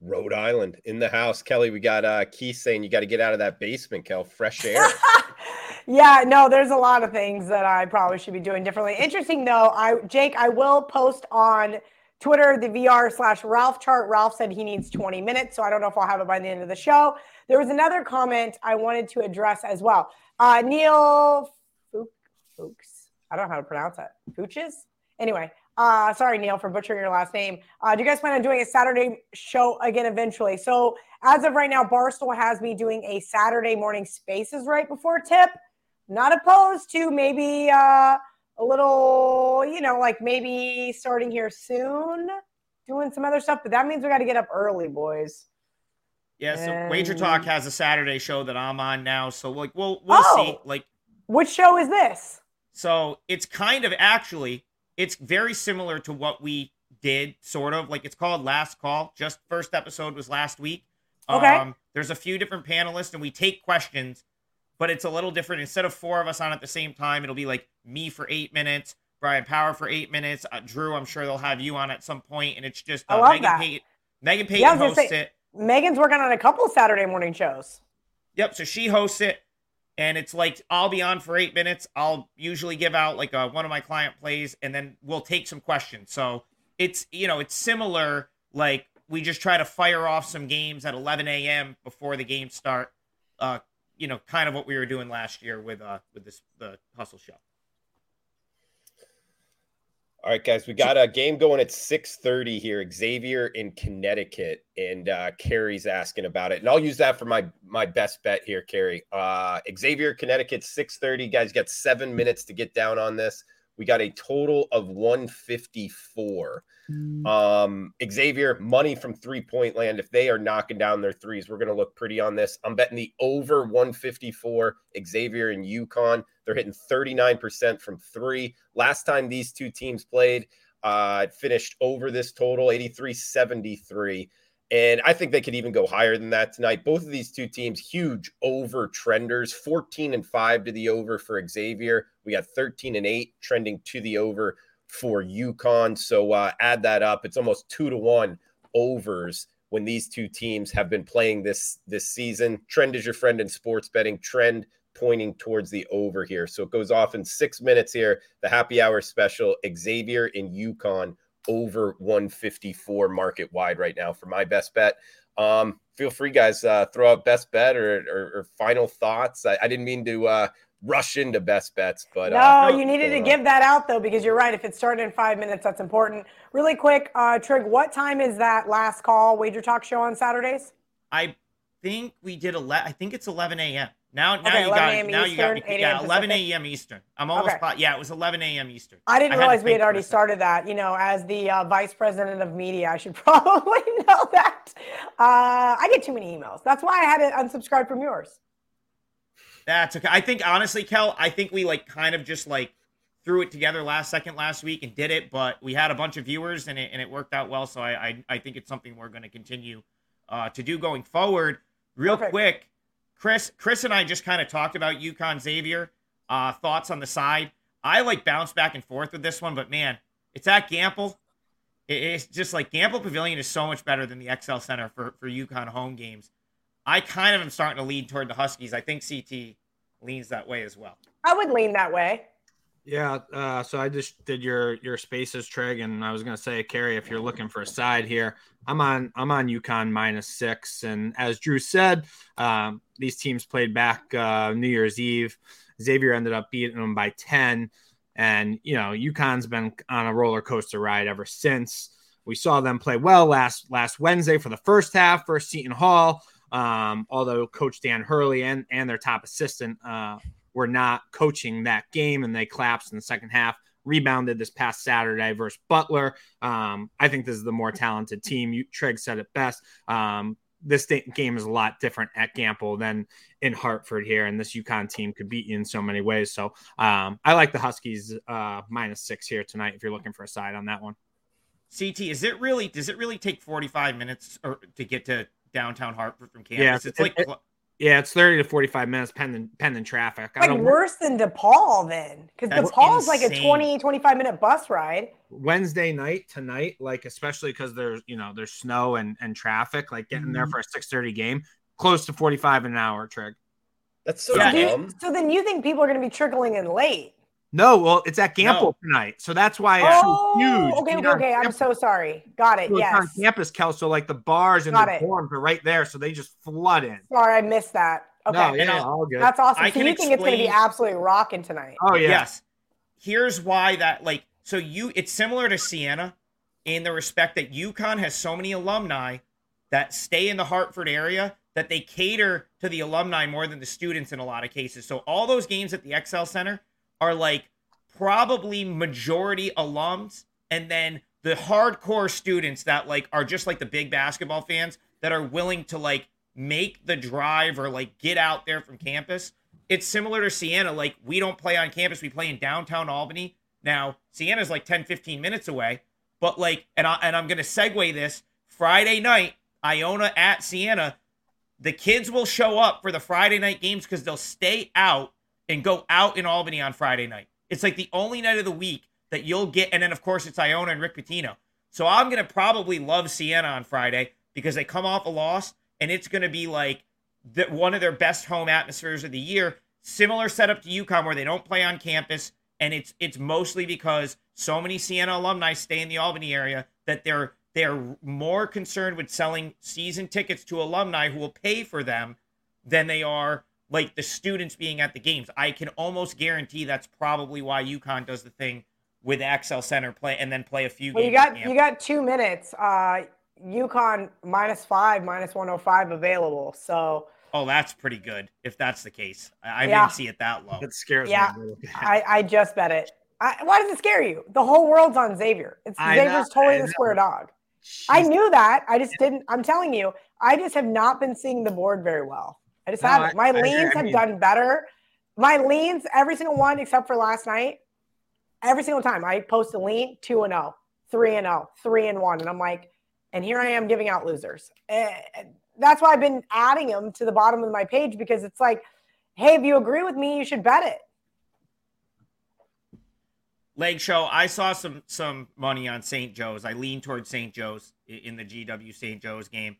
Speaker 1: Rhode Island in the house. Kelly, we got uh Keith saying you got to get out of that basement, Kel. Fresh air. <laughs>
Speaker 2: yeah, no, there's a lot of things that I probably should be doing differently. Interesting though, I Jake, I will post on Twitter, the VR slash Ralph chart. Ralph said he needs 20 minutes, so I don't know if I'll have it by the end of the show. There was another comment I wanted to address as well. Uh, Neil Fuchs, I don't know how to pronounce that. Fuchs? Anyway, uh, sorry, Neil, for butchering your last name. Uh, do you guys plan on doing a Saturday show again eventually? So, as of right now, Barstool has me doing a Saturday morning spaces right before tip. Not opposed to maybe uh, a little, you know, like maybe starting here soon, doing some other stuff. But that means we got to get up early, boys.
Speaker 4: Yeah, so and... Wager Talk has a Saturday show that I'm on now. So like we'll we'll oh, see. Like
Speaker 2: which show is this?
Speaker 4: So it's kind of actually it's very similar to what we did, sort of. Like it's called Last Call. Just first episode was last week.
Speaker 2: Okay.
Speaker 4: Um, there's a few different panelists and we take questions but it's a little different. Instead of four of us on at the same time, it'll be like me for eight minutes, Brian Power for eight minutes, uh, Drew. I'm sure they'll have you on at some point, and it's just uh, I love Megan that. Payton. Megan Payton yeah, hosts say, it.
Speaker 2: Megan's working on a couple Saturday morning shows.
Speaker 4: Yep. So she hosts it, and it's like I'll be on for eight minutes. I'll usually give out like a, uh, one of my client plays, and then we'll take some questions. So it's you know it's similar. Like we just try to fire off some games at 11 a.m. before the games start. Uh, you know, kind of what we were doing last year with uh with this the hustle show.
Speaker 1: All right, guys, we got a game going at 6:30 here. Xavier in Connecticut, and uh, Carrie's asking about it, and I'll use that for my my best bet here, Carrie. Uh, Xavier, Connecticut, 6:30. Guys, got seven minutes to get down on this. We got a total of 154. Mm. Um, Xavier, money from three point land. If they are knocking down their threes, we're going to look pretty on this. I'm betting the over 154. Xavier and UConn, they're hitting 39% from three. Last time these two teams played, uh, it finished over this total 83 73. And I think they could even go higher than that tonight. Both of these two teams, huge over trenders, 14 and 5 to the over for Xavier. We got 13 and 8 trending to the over for UConn. So uh, add that up. It's almost two to one overs when these two teams have been playing this this season. Trend is your friend in sports betting. Trend pointing towards the over here. So it goes off in six minutes here. The happy hour special. Xavier in UConn over 154 market wide right now for my best bet. Um, feel free, guys, uh, throw out best bet or, or, or final thoughts. I, I, didn't mean to uh, rush into best bets, but
Speaker 2: no,
Speaker 1: uh,
Speaker 2: you needed to give that out though because you're right. If it started in five minutes, that's important. Really quick, uh, Trig, what time is that last call wager talk show on Saturdays?
Speaker 4: I think we did 11. I think it's 11 a.m. Now, now
Speaker 2: Okay,
Speaker 4: you got it. Now you got me. Yeah,
Speaker 2: a.m.
Speaker 4: 11 a.m. Eastern. I'm almost.
Speaker 2: Okay.
Speaker 4: yeah, it was 11 a.m. Eastern.
Speaker 2: I didn't
Speaker 4: to
Speaker 2: realize we had already started that. You know, as the uh, vice president of media, I should <laughs> probably know that. Uh, I get too many emails. That's why I had to unsubscribe from yours.
Speaker 4: That's okay. I think honestly, Kel, I think we like kind of just like threw it together last second last week and did it, but we had a bunch of viewers and it and it worked out well. So I I, I think it's something we're going to continue uh, to do going forward. Real
Speaker 2: Perfect.
Speaker 4: quick, Chris, Chris and I just kind of talked about UConn Xavier. Uh, thoughts on the side? I like bounce back and forth with this one, but man, it's at Gampel. It- It's just like Gampel Pavilion is so much better than the XL Center for for UConn home games. I kind of am starting to lean toward the Huskies. I think CT leans that way as well.
Speaker 2: I would lean that way.
Speaker 3: Yeah, uh, so I just did your your spaces trig, and I was gonna say, Carrie, if you're looking for a side here, I'm on I'm on UConn minus six, and as Drew said, um, these teams played back uh, New Year's Eve. Xavier ended up beating them by ten, and you know UConn's been on a roller coaster ride ever since. We saw them play well last last Wednesday for the first half versus Seton Hall. Um, although Coach Dan Hurley and and their top assistant uh, were not coaching that game and they collapsed in the second half. Rebounded this past Saturday versus Butler. Um, I think this is the more talented team. You, Trig said it best. Um, this game is a lot different at Gampel than in Hartford here, and this UConn team could beat you in so many ways. So um, I like the Huskies uh, minus six here tonight if you're looking for a side on that one.
Speaker 4: CT, is it really? Does it really take 45 minutes or to get to downtown Hartford from campus?
Speaker 3: Yeah,
Speaker 4: it's
Speaker 3: it-
Speaker 4: like
Speaker 3: it- Yeah, it's 30 to 45 minutes pending pending traffic. I
Speaker 2: Like
Speaker 3: don't
Speaker 2: worse than DePaul then. Because
Speaker 4: That's
Speaker 2: DePaul's like a
Speaker 4: insane.
Speaker 2: 20, 25 minute bus ride.
Speaker 3: Wednesday night tonight, like especially because there's you know there's snow and and traffic, like getting there
Speaker 2: Mhm.
Speaker 3: for a 6:30 game, close to 45 an hour. Trig.
Speaker 1: that's so
Speaker 4: Yeah.
Speaker 2: Do
Speaker 1: dumb.
Speaker 2: so then you think people are going to be trickling in late?
Speaker 3: No, well, it's at Gampel tonight, so that's why it's
Speaker 2: oh,
Speaker 3: so huge.
Speaker 2: okay,
Speaker 3: Being
Speaker 2: okay, okay. I'm so sorry. Got it.
Speaker 3: so it's on
Speaker 2: Yes.
Speaker 3: campus, Kel. So like the bars and
Speaker 2: Got
Speaker 3: the
Speaker 2: it.
Speaker 3: dorms are right there, so they just flood in.
Speaker 2: Sorry, I missed that. Okay.
Speaker 3: No, yeah, all good.
Speaker 2: That's awesome.
Speaker 4: I
Speaker 2: so
Speaker 4: can
Speaker 2: you think it's going to be absolutely rocking tonight?
Speaker 3: oh yeah,
Speaker 4: Yes. Here's why that like so you it's similar to Siena in the respect that UConn has so many alumni that stay in the Hartford area that they cater to the alumni more than the students in a lot of cases. So all those games at the XL Center are like probably majority alums and then the hardcore students that like are just like the big basketball fans that are willing to like make the drive or like get out there from campus. It's similar to Siena. Like we don't play on campus, we play in downtown Albany. Now, Siena's like 10, 15 minutes away, but like, and, I, and I'm going to segue this Friday night, Iona at Siena. The kids will show up for the Friday night games because they'll stay out and go out in Albany on Friday night. It's like the only night of the week that you'll get. And then, of course, it's Iona and Rick Pitino. So I'm going to probably love Siena on Friday because they come off a loss and it's going to be like the, one of their best home atmospheres of the year. Similar setup to UConn where they don't play on campus. And it's it's mostly because so many Siena alumni stay in the Albany area that they're they're more concerned with selling season tickets to alumni who will pay for them than they are like the students being at the games. I can almost guarantee that's probably why UConn does the thing with XL Center play and then play a few
Speaker 2: Well, you
Speaker 4: games. at
Speaker 2: got you got two minutes. Uh, UConn minus five, minus 105 available. So
Speaker 4: oh, that's pretty good if that's the case. I, I
Speaker 2: Yeah.
Speaker 4: didn't see it that low.
Speaker 3: that scares
Speaker 2: Yeah.
Speaker 3: me. a little bit.
Speaker 2: I, I just bet it. I, why does it scare you? The whole world's on Xavier. It's
Speaker 3: I know,
Speaker 2: Xavier's totally
Speaker 3: I
Speaker 2: the
Speaker 3: know.
Speaker 2: square dog. I knew that. I just didn't. I'm telling you, I just have not been seeing the board very well. I just
Speaker 3: No,
Speaker 2: haven't. My
Speaker 3: I- I-
Speaker 2: leans
Speaker 3: I
Speaker 2: have
Speaker 3: mean-
Speaker 2: done better. My leans, every single one except for last night, every single time I post a lean, two and oh, three and oh, three and one. And I'm like, and here I am giving out losers. Eh, that's why I've been adding them to the bottom of my page because it's like, hey, if you agree with me, you should bet it.
Speaker 4: Leg show. I saw some some money on St. Joe's. I lean towards St. Joe's in the GW St. Joe's game,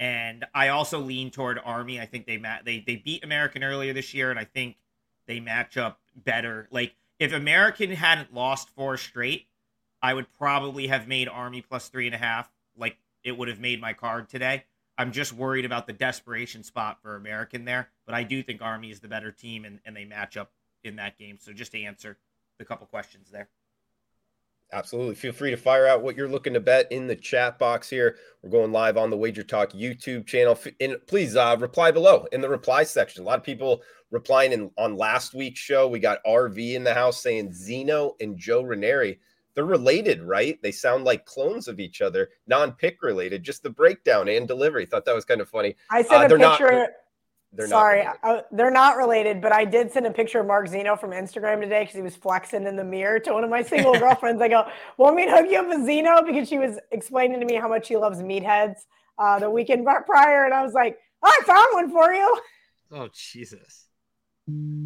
Speaker 4: and I also lean toward Army. I think they ma- they they beat American earlier this year, and I think they match up better. Like if American hadn't lost four straight, I would probably have made Army plus three and a half. Like it would have made my card today. I'm just worried about the desperation spot for American there, but I do think Army is the better team, and, and they match up in that game. So just to answer the couple questions there.
Speaker 1: Absolutely. Feel free to fire out what you're looking to bet in the chat box here. We're going live on the Wager Talk YouTube channel. And please uh, reply below in the reply section. A lot of people replying in, on last week's show. We got RV in the house saying Zeno and Joe Ranieri. They're related, right? They sound like clones of each other, non pick related, just the breakdown and delivery. Thought that was kind of funny.
Speaker 2: I sent uh, a picture. Not, they're Sorry, not uh, they're not related, but I did send a picture of Mark Zeno from Instagram today because he was flexing in the mirror to one of my single <laughs> girlfriends. I go, "Want me to hook you up with Zeno?" Because she was explaining to me how much she loves meatheads uh, the weekend prior, and I was like, oh, "I found one for you."
Speaker 3: Oh Jesus! <laughs>
Speaker 2: I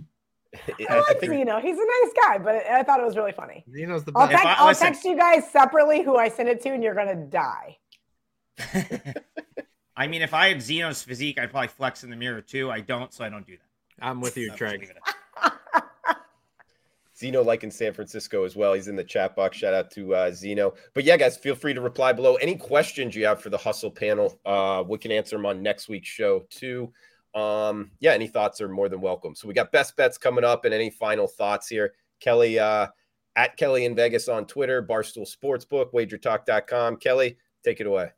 Speaker 2: like I think... Zeno. He's a nice guy, but I thought it was really funny.
Speaker 3: Zeno's the best.
Speaker 2: I'll, text, I'll text you guys separately who I sent it to, and you're gonna die. <laughs>
Speaker 4: I mean, if I had Zeno's physique, I'd probably flex in the mirror too. I don't, so I don't do that.
Speaker 3: I'm with you, Trey. <laughs>
Speaker 1: Zeno, like in San Francisco as well. He's in the chat box. Shout out to uh, Zeno. But yeah, guys, feel free to reply below. Any questions you have for the hustle panel, uh, we can answer them on next week's show too. Um, yeah, any thoughts are more than welcome. So we got best bets coming up, and any final thoughts here, Kelly uh, at Kelly in Vegas on Twitter, Barstool Sportsbook, WagerTalk.com. Kelly, take it away.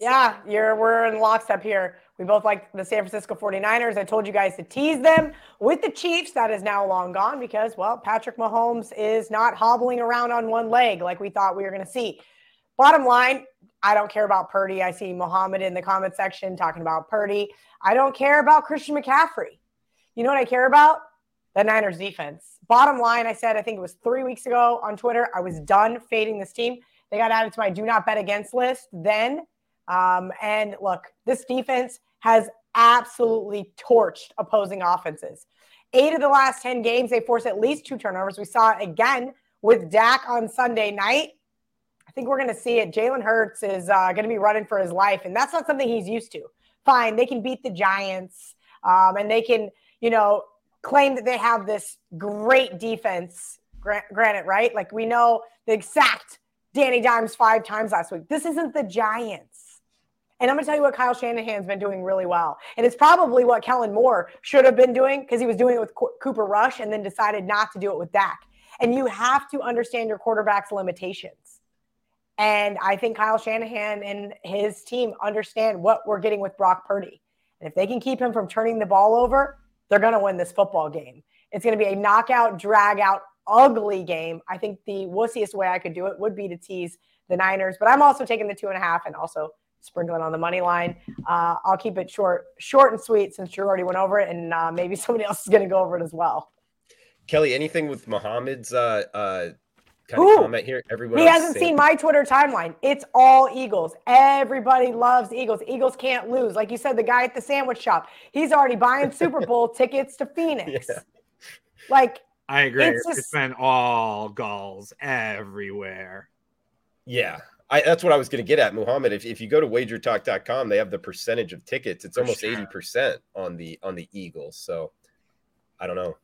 Speaker 2: Yeah, you're we're in lockstep here. We both like the San Francisco 49ers. I told you guys to tease them with the Chiefs. That is now long gone because, well, Patrick Mahomes is not hobbling around on one leg like we thought we were going to see. Bottom line, I don't care about Purdy. I see Mohammed in the comment section talking about Purdy. I don't care about Christian McCaffrey. You know what I care about? The Niners defense. Bottom line, I said, I think it was three weeks ago on Twitter, I was done fading this team. They got added to my do not bet against list then um, and look, this defense has absolutely torched opposing offenses. Eight of the last 10 games, they forced at least two turnovers. We saw it again with Dak on Sunday night. I think we're going to see it. Jalen Hurts is uh, going to be running for his life, and that's not something he's used to. Fine, they can beat the Giants, um, and they can, you know, claim that they have this great defense. Granted, right? Like we know the exact Danny Dimes five times last week. This isn't the Giants. And I'm going to tell you what Kyle Shanahan's been doing really well. And it's probably what Kellen Moore should have been doing because he was doing it with Cooper Rush and then decided not to do it with Dak. And you have to understand your quarterback's limitations. And I think Kyle Shanahan and his team understand what we're getting with Brock Purdy. And if they can keep him from turning the ball over, they're going to win this football game. It's going to be a knockout, drag out, ugly game. I think the wussiest way I could do it would be to tease the Niners, but I'm also taking the two and a half and also sprinkling on the money line. Uh, I'll keep it short, short and sweet since you already went over it, and uh, maybe <laughs> somebody else is going to go over it as well.
Speaker 1: Kelly, anything with Muhammad's uh, uh, kind Ooh, of comment here? Everyone
Speaker 2: he hasn't seen my Twitter timeline. It's all Eagles. Everybody loves Eagles. Eagles can't lose. Like you said, the guy at the sandwich shop, he's already buying Super Bowl <laughs> tickets to Phoenix. Yeah. Like
Speaker 3: I agree. It's, just, it's been all gulls everywhere.
Speaker 1: Yeah, I, that's what I was going to get at, Muhammad. If, if you go to wagertalk.com, they have the percentage of tickets. It's almost eighty percent on the on the Eagles. So I don't know.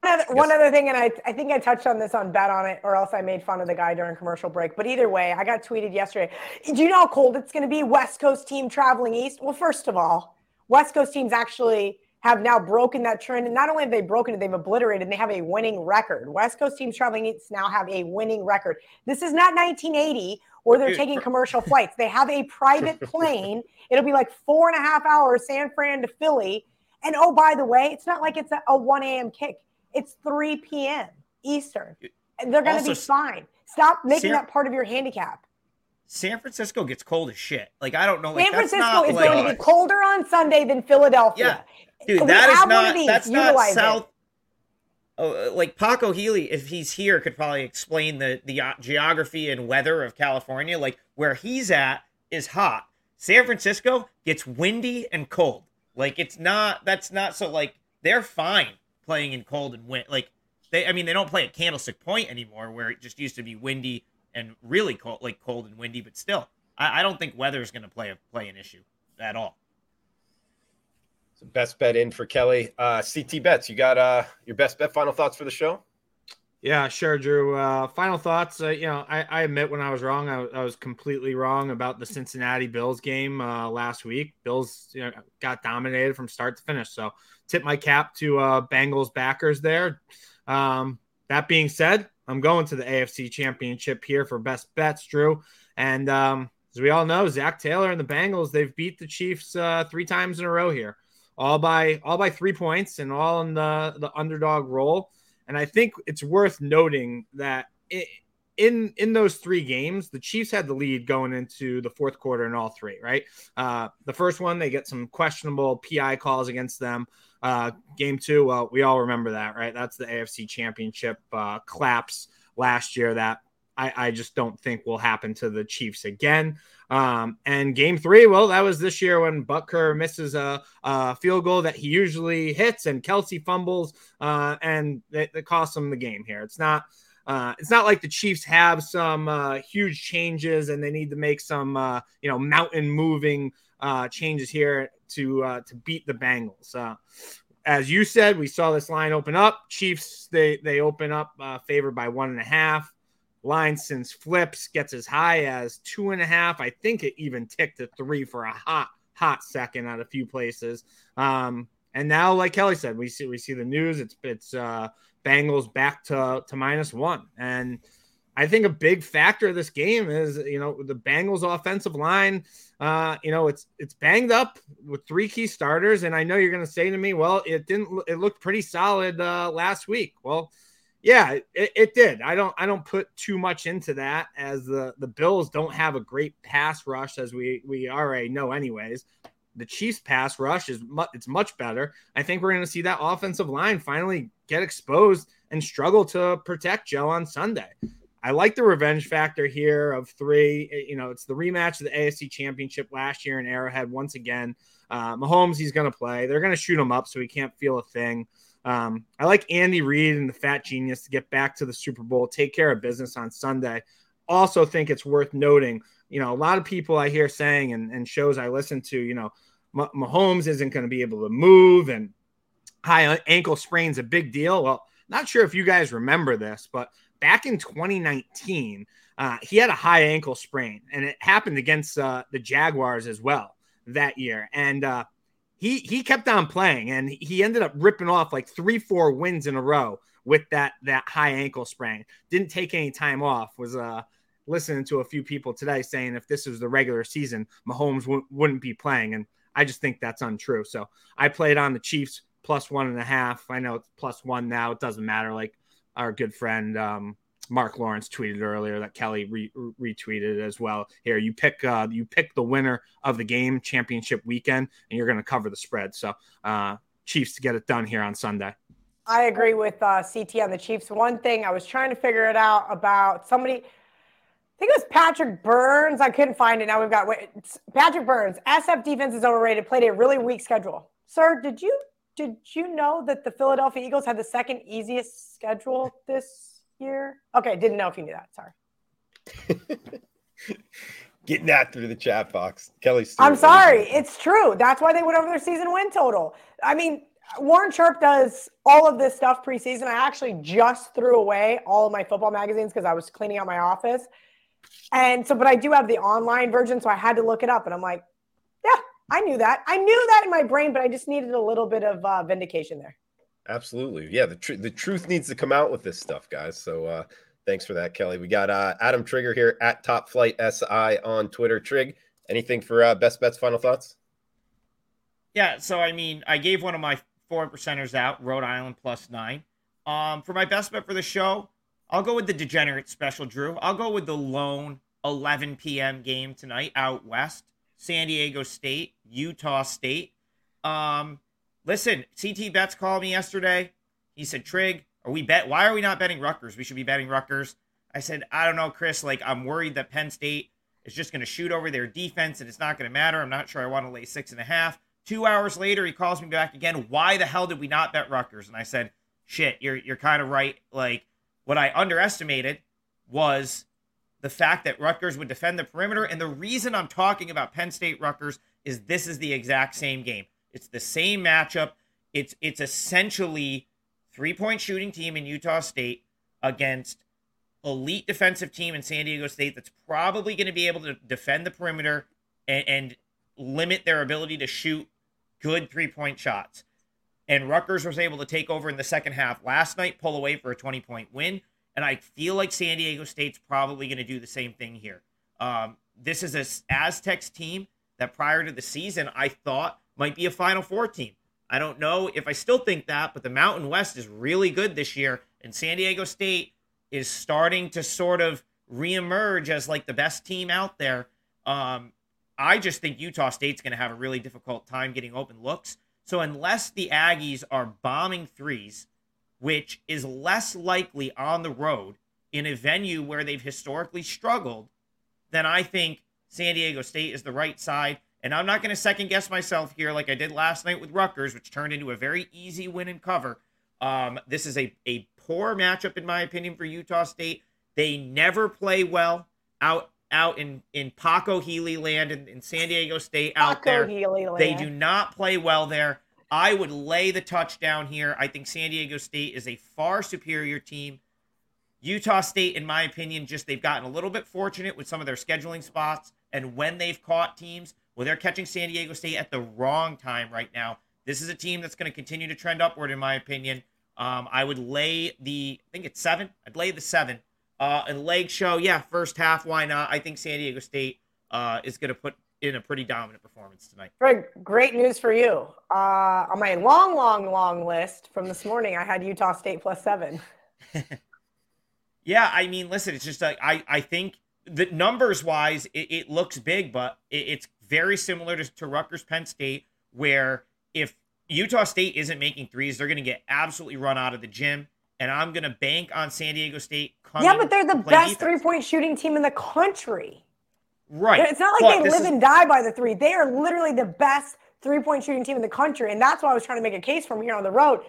Speaker 2: One other, one other thing, and I, I think I touched on this on Bet on It, or else I made fun of the guy during commercial break. But either way, I got tweeted yesterday. Do you know how cold it's going to be? West Coast team traveling east. Well, first of all, West Coast teams actually have now broken that trend. And not only have they broken it, they've obliterated. And they have a winning record. West Coast teams traveling east now have a winning record. This is not 1980 or they're taking commercial <laughs> flights. They have a private <laughs> plane. It'll be like four and a half hours, San Fran to Philly. And oh, by the way, it's not like it's a, a 1 a.m. kick. It's 3 p.m. Eastern. And they're going to be fine. Stop making San, that part of your handicap.
Speaker 4: San Francisco gets cold as shit. Like I don't know. Like,
Speaker 2: San Francisco is like, going to be colder on Sunday than Philadelphia.
Speaker 4: Yeah, dude, that is not. That's not South. It oh, uh, like Paco Healy, if he's here, could probably explain the the uh, geography and weather of California. Like where he's at is hot. San Francisco gets windy and cold. Like it's not. That's not so. Like they're fine playing in cold and wind. Like they. I mean, they don't play at Candlestick Point anymore, where it just used to be windy and really cold, like cold and windy. But still, I, I don't think weather is going to play a play an issue at all.
Speaker 1: Best bet in for Kelly. Uh, CT bets. You got uh, your best bet. Final thoughts for the show.
Speaker 3: Yeah, sure, Drew. Uh, final thoughts. Uh, you know, I, I, admit when I was wrong, I, I, was completely wrong about the Cincinnati Bills game uh, last week. Bills you know, got dominated from start to finish. So, tip my cap to uh, Bengals backers there. Um, that being said, I'm going to the AFC Championship here for best bets, Drew. And um, as we all know, Zac Taylor and the Bengals they've beat the Chiefs uh, three times in a row here, all by all by three points and all in the the underdog role. And I think it's worth noting that it, in in those three games, the Chiefs had the lead going into the fourth quarter in all three. Right, uh, the first one they get some questionable PI calls against them. Uh, game two, well, we all remember that, right? That's the AFC Championship uh, collapse last year that I, I, just don't think will happen to the Chiefs again. Um, and game three, well, that was this year when Butker misses a, a field goal that he usually hits, and Kelce fumbles, uh, and it, it costs him the game here. It's not. Uh, it's not like the Chiefs have some uh, huge changes and they need to make some, uh, you know, mountain moving uh, changes here to uh, to beat the Bengals. Uh, as you said, we saw this line open up. Chiefs they they open up favored by one and a half. Line since flips gets as high as two and a half. I think it even ticked to three for a hot hot second at a few places. Um, and now, like Kelly said, we see we see the news. It's it's uh, Bengals back to to minus one, and I think a big factor of this game is you know the Bengals offensive line. Uh, you know it's it's banged up with three key starters, and I know you're going to say to me, well, it didn't. It looked pretty solid uh, last week. Well, yeah, it, it did. I don't I don't put too much into that as the the Bills don't have a great pass rush as we we already know anyways. The Chiefs pass rush is mu- it's much better. I think we're going to see that offensive line finally get exposed and struggle to protect Joe on Sunday. I like the revenge factor here of three. You know, it's the rematch of the AFC Championship last year in Arrowhead once again. Uh, Mahomes, he's going to play. They're going to shoot him up so he can't feel a thing. Um, I like Andy Reid and the Fat Genius to get back to the Super Bowl, take care of business on Sunday. Also, think it's worth noting, you know, a lot of people I hear saying and, and shows I listen to, you know, Mahomes isn't going to be able to move and high ankle sprain's a big deal. Well, not sure if you guys remember this, but back in 2019, uh, he had a high ankle sprain, and it happened against uh, the Jaguars as well that year. And uh, he he kept on playing, and he ended up ripping off like three, four wins in a row with that that high ankle sprain. Didn't take any time off. Was uh listening to a few people today saying if this was the regular season, Mahomes w- wouldn't be playing, and I just think that's untrue. So I played on the Chiefs plus one and a half. I know it's plus one now. It doesn't matter. Like our good friend um, Marc Lawrence tweeted earlier that Kelly re- retweeted as well. Here, you pick uh, you pick the winner of the game championship weekend, and you're going to cover the spread. So, uh, Chiefs to get it done here on Sunday.
Speaker 2: I agree with uh, CT on the Chiefs. One thing I was trying to figure it out about somebody. I think it was Patrick Burns. I couldn't find it. Now we've got wait, Patrick Burns. SF defense is overrated. Played a really weak schedule. Sir, did you did you know that the Philadelphia Eagles had the second easiest schedule this year? Okay, didn't know if you knew that. Sorry. <laughs>
Speaker 1: Getting that through the chat box. Kelly
Speaker 2: Stewart, I'm sorry. It's true. That's why they went over their season win total. I mean, Warren Sharp does all of this stuff preseason. I actually just threw away all of my football magazines because I was cleaning out my office. And so, but I do have the online version, so I had to look it up. And I'm like, yeah, I knew that. I knew that in my brain, but I just needed a little bit of uh, vindication there.
Speaker 1: Absolutely. Yeah, the, tr- the truth needs to come out with this stuff, guys. So uh, thanks for that, Kelly. We got uh, Adam Trigger here at Top Flight SI on Twitter. Trig, anything for uh, best bets, final thoughts?
Speaker 4: Yeah, so I mean, I gave one of my four percenters out, Rhode Island plus nine. Um, for my best bet for the show, I'll go with the degenerate special, Drew. I'll go with the lone 11 p.m. game tonight out west. San Diego State, Utah State. Um, listen, CT Betts called me yesterday. He said, Trig, are we bet? Why are we not betting Rutgers? We should be betting Rutgers. I said, I don't know, Chris. Like, I'm worried that Penn State is just going to shoot over their defense and it's not going to matter. I'm not sure I want to lay six and a half. Two hours later, he calls me back again. Why the hell did we not bet Rutgers? And I said, shit, you're you're kind of right. Like, what I underestimated was the fact that Rutgers would defend the perimeter. And the reason I'm talking about Penn State Rutgers is this is the exact same game. It's the same matchup. It's it's essentially three point shooting team in Utah State against elite defensive team in San Diego State that's probably going to be able to defend the perimeter and, and limit their ability to shoot good three point shots. and Rutgers was able to take over in the second half last night, pull away for a 20 point win. And I feel like San Diego State's probably going to do the same thing here. Um, this is a Aztecs team that prior to the season I thought might be a Final Four team. I don't know if I still think that, but the Mountain West is really good this year, and San Diego State is starting to sort of reemerge as like the best team out there. Um, I just think Utah State's going to have a really difficult time getting open looks. So unless the Aggies are bombing threes, which is less likely on the road in a venue where they've historically struggled, then I think San Diego State is the right side. And I'm not going to second guess myself here like I did last night with Rutgers, which turned into a very easy win and cover. Um, this is a, a poor matchup, in my opinion, for Utah State. They never play well out out in in Paco Healy land in, in San Diego State out
Speaker 2: Paco
Speaker 4: there.
Speaker 2: Healy land.
Speaker 4: They do not play well there. I would lay the touchdown here. I think San Diego State is a far superior team. Utah State, in my opinion, just they've gotten a little bit fortunate with some of their scheduling spots. And when they've caught teams, well, they're catching San Diego State at the wrong time right now. This is a team that's going to continue to trend upward, in my opinion. Um, I would lay the, I think it's seven. I'd lay the seven. Uh, and leg show, yeah, first half, why not? I think San Diego State uh, is going to put in a pretty dominant performance tonight.
Speaker 2: Greg, great news for you. Uh, on my long, long, long list from this morning, I had Utah State plus seven. <laughs>
Speaker 4: yeah, I mean, listen, it's just like I, I think the numbers wise, it, it looks big, but it, it's very similar to, to Rutgers Penn State, where if Utah State isn't making threes, they're going to get absolutely run out of the gym. And I'm going to bank on San Diego State.
Speaker 2: yeah, but they're the best three point shooting team in the country.
Speaker 4: Right.
Speaker 2: It's not like but they live is... and die by the three. They are literally the best three point shooting team in the country. And that's why I was trying to make a case from here on the road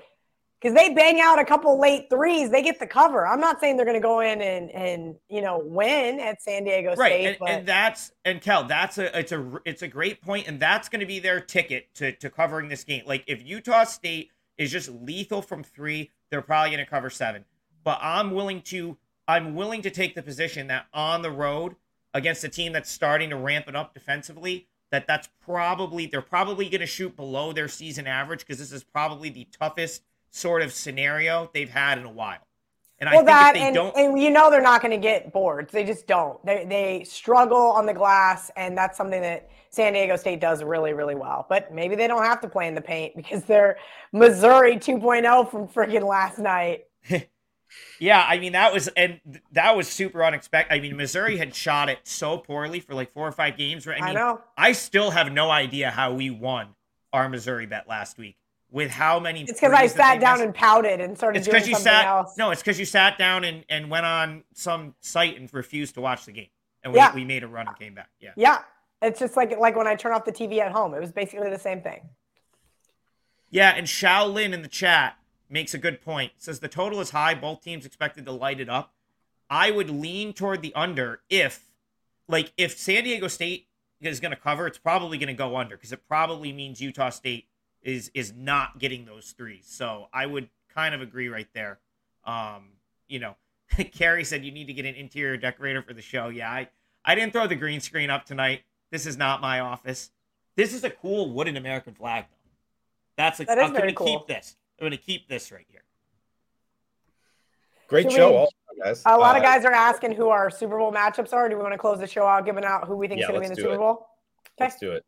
Speaker 2: because they bang out a couple late threes, they get the cover. I'm not saying they're going to go in and and you know win at San Diego State,
Speaker 4: right? And,
Speaker 2: but...
Speaker 4: and that's and Kel, that's a it's a it's a great point, and that's going to be their ticket to to covering this game. Like if Utah State is just lethal from three, they're probably going to cover seven. But I'm willing to I'm willing to take the position that on the road against a team that's starting to ramp it up defensively, that that's probably they're probably going to shoot below their season average because this is probably the toughest sort of scenario they've had in a while.
Speaker 2: And well, I think that, if they and, don't, and you know they're not going to get boards. They just don't. They they struggle on the glass, and that's something that San Diego State does really really well. But maybe they don't have to play in the paint because they're Missouri 2.0 from freaking last night. <laughs>
Speaker 4: yeah, I mean that was and that was super unexpected. I mean Missouri had shot it so poorly for like four or five games. Right? I, mean,
Speaker 2: I know.
Speaker 4: I still have no idea how we won our Missouri bet last week with how many.
Speaker 2: It's because I sat down and pouted and started it's doing
Speaker 4: you sat,
Speaker 2: else.
Speaker 4: No, it's because you sat down and, and went on some site and refused to watch the game, and we, yeah. we made a run and came back. Yeah,
Speaker 2: yeah. It's just like like when I turn off the TV at home. It was basically the same thing.
Speaker 4: Yeah, and Shaolin in the chat makes a good point. Says the total is high. Both teams expected to light it up. I would lean toward the under if, like, if San Diego State is going to cover, it's probably going to go under because it probably means Utah State is is not getting those threes. So I would kind of agree right there. Um, you know, <laughs> Carrie said you need to get an interior decorator for the show. Yeah, I I didn't throw the green screen up tonight. This is not my office. This is a cool wooden American flag though. That's a,
Speaker 2: that
Speaker 4: I'm
Speaker 2: going to
Speaker 4: cool. keep this. I'm going to keep this right here.
Speaker 1: Great Should show, we, also, guys.
Speaker 2: A lot uh, of guys are asking who our Super Bowl matchups are. Do we want to close the show out, giving out who we think yeah, is going to be in the Super it. Bowl?
Speaker 1: Okay. Let's do it.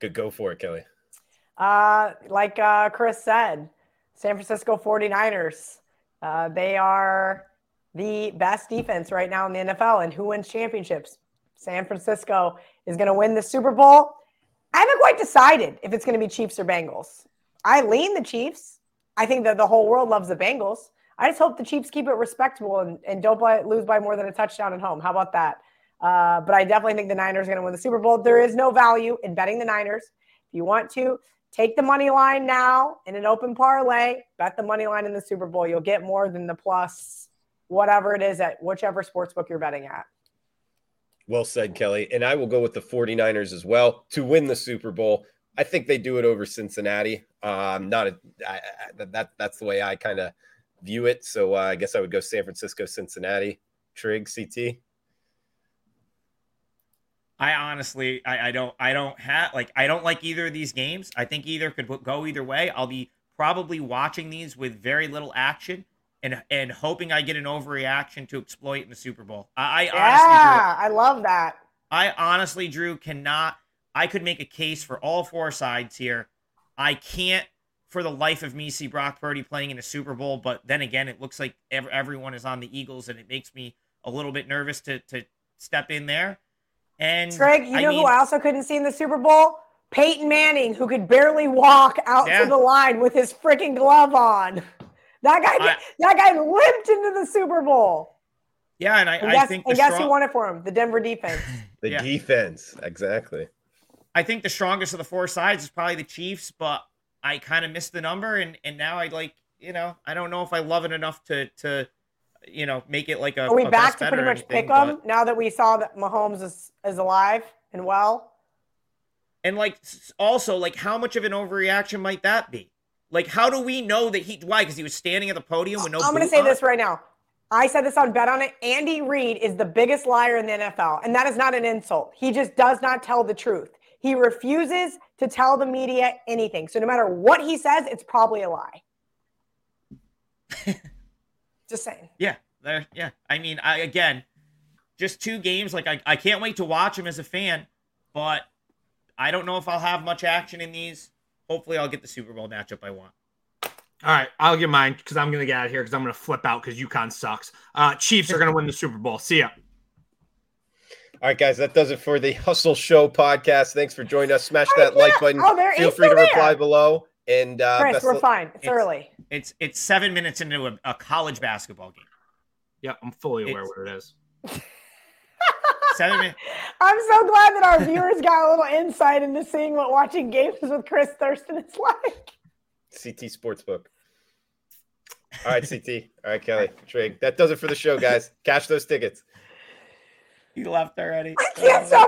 Speaker 1: Good, go for it, Kelly.
Speaker 2: Uh, like uh, Chris said, San Francisco 49ers. Uh, they are the best defense right now in the NFL. And who wins championships? San Francisco is going to win the Super Bowl. I haven't quite decided if it's going to be Chiefs or Bengals. I lean the Chiefs. I think that the whole world loves the Bengals. I just hope the Chiefs keep it respectable and, and don't by, lose by more than a touchdown at home. How about that? Uh, but I definitely think the Niners are going to win the Super Bowl. There is no value in betting the Niners. If you want to, Take the money line now in an open parlay. Bet the money line in the Super Bowl. You'll get more than the plus whatever it is at whichever sports book you're betting at.
Speaker 1: Well said, Kelly. And I will go with the 49ers as well to win the Super Bowl. I think they do it over Cincinnati. Um, not a, I, I, that that's the way I kind of view it. So uh, I guess I would go San Francisco, Cincinnati, Trig, CT.
Speaker 4: I honestly, I, I don't, I don't have like, I don't like either of these games. I think either could go either way. I'll be probably watching these with very little action and and hoping I get an overreaction to exploit in the Super Bowl. I, I
Speaker 2: Yeah,
Speaker 4: honestly,
Speaker 2: I love that.
Speaker 4: I honestly, Drew, cannot. I could make a case for all four sides here. I can't, for the life of me, see Brock Purdy playing in a Super Bowl. But then again, it looks like ev- everyone is on the Eagles, and it makes me a little bit nervous to to step in there. And
Speaker 2: Greg, you
Speaker 4: I
Speaker 2: know
Speaker 4: mean,
Speaker 2: who I also couldn't see in the Super Bowl? Peyton Manning, who could barely walk out
Speaker 4: Yeah.
Speaker 2: to the line with his freaking glove on. That guy,
Speaker 4: I-
Speaker 2: that guy limped into the Super Bowl.
Speaker 4: Yeah, and I,
Speaker 2: And
Speaker 4: I
Speaker 2: guess,
Speaker 4: think
Speaker 2: and guess
Speaker 4: strong-
Speaker 2: who won it for him? The Denver defense. <laughs>
Speaker 1: The
Speaker 4: Yeah.
Speaker 1: defense, exactly.
Speaker 4: I think the strongest of the four sides is probably the Chiefs, but I kind of missed the number, and and now I like you know I don't know if I love it enough to to you know make it like a.
Speaker 2: Are we
Speaker 4: a
Speaker 2: back to pretty much
Speaker 4: anything,
Speaker 2: pick them
Speaker 4: but-
Speaker 2: now that we saw that Mahomes is, is alive and well?
Speaker 4: And like also like how much of an overreaction might that be? Like how do we know that he why? Because he was standing at the podium with no.
Speaker 2: I'm going to say
Speaker 4: on?
Speaker 2: this right now. I said this on Bet on It. Andy Reid is the biggest liar in the NFL, and that is not an insult. He just does not tell the truth. He refuses to tell the media anything. So no matter what he says, it's probably a lie. <laughs> just saying.
Speaker 4: Yeah, there. Yeah, I mean, I again, just two games. Like I, I can't wait to watch him as a fan, but I don't know if I'll have much action in these. Hopefully, I'll get the Super Bowl matchup I want.
Speaker 3: All right, I'll get mine because I'm gonna get out of here because I'm gonna flip out because UConn sucks. Uh, Chiefs are gonna win the Super Bowl. See ya.
Speaker 1: All right, guys, that does it for the Hustle Show podcast. Thanks for joining us. Smash that
Speaker 2: yeah.
Speaker 1: like button.
Speaker 2: Oh,
Speaker 1: Feel free to
Speaker 2: still
Speaker 1: reply below. And uh,
Speaker 2: Chris, we're
Speaker 1: of-
Speaker 2: fine. It's,
Speaker 4: It's-
Speaker 2: early.
Speaker 4: It's it's seven minutes into a, a college basketball game.
Speaker 3: Yeah, I'm fully aware
Speaker 4: It's-
Speaker 3: what it is.
Speaker 4: Seven minutes. <laughs>
Speaker 2: I'm so glad that our viewers got a little insight into seeing what watching games with Chris Thurston is like.
Speaker 1: CT Sportsbook. All right, CT. All right, Kelly. Trig. That does it for the show, guys. Cash those tickets.
Speaker 4: He left already.
Speaker 2: I can't stop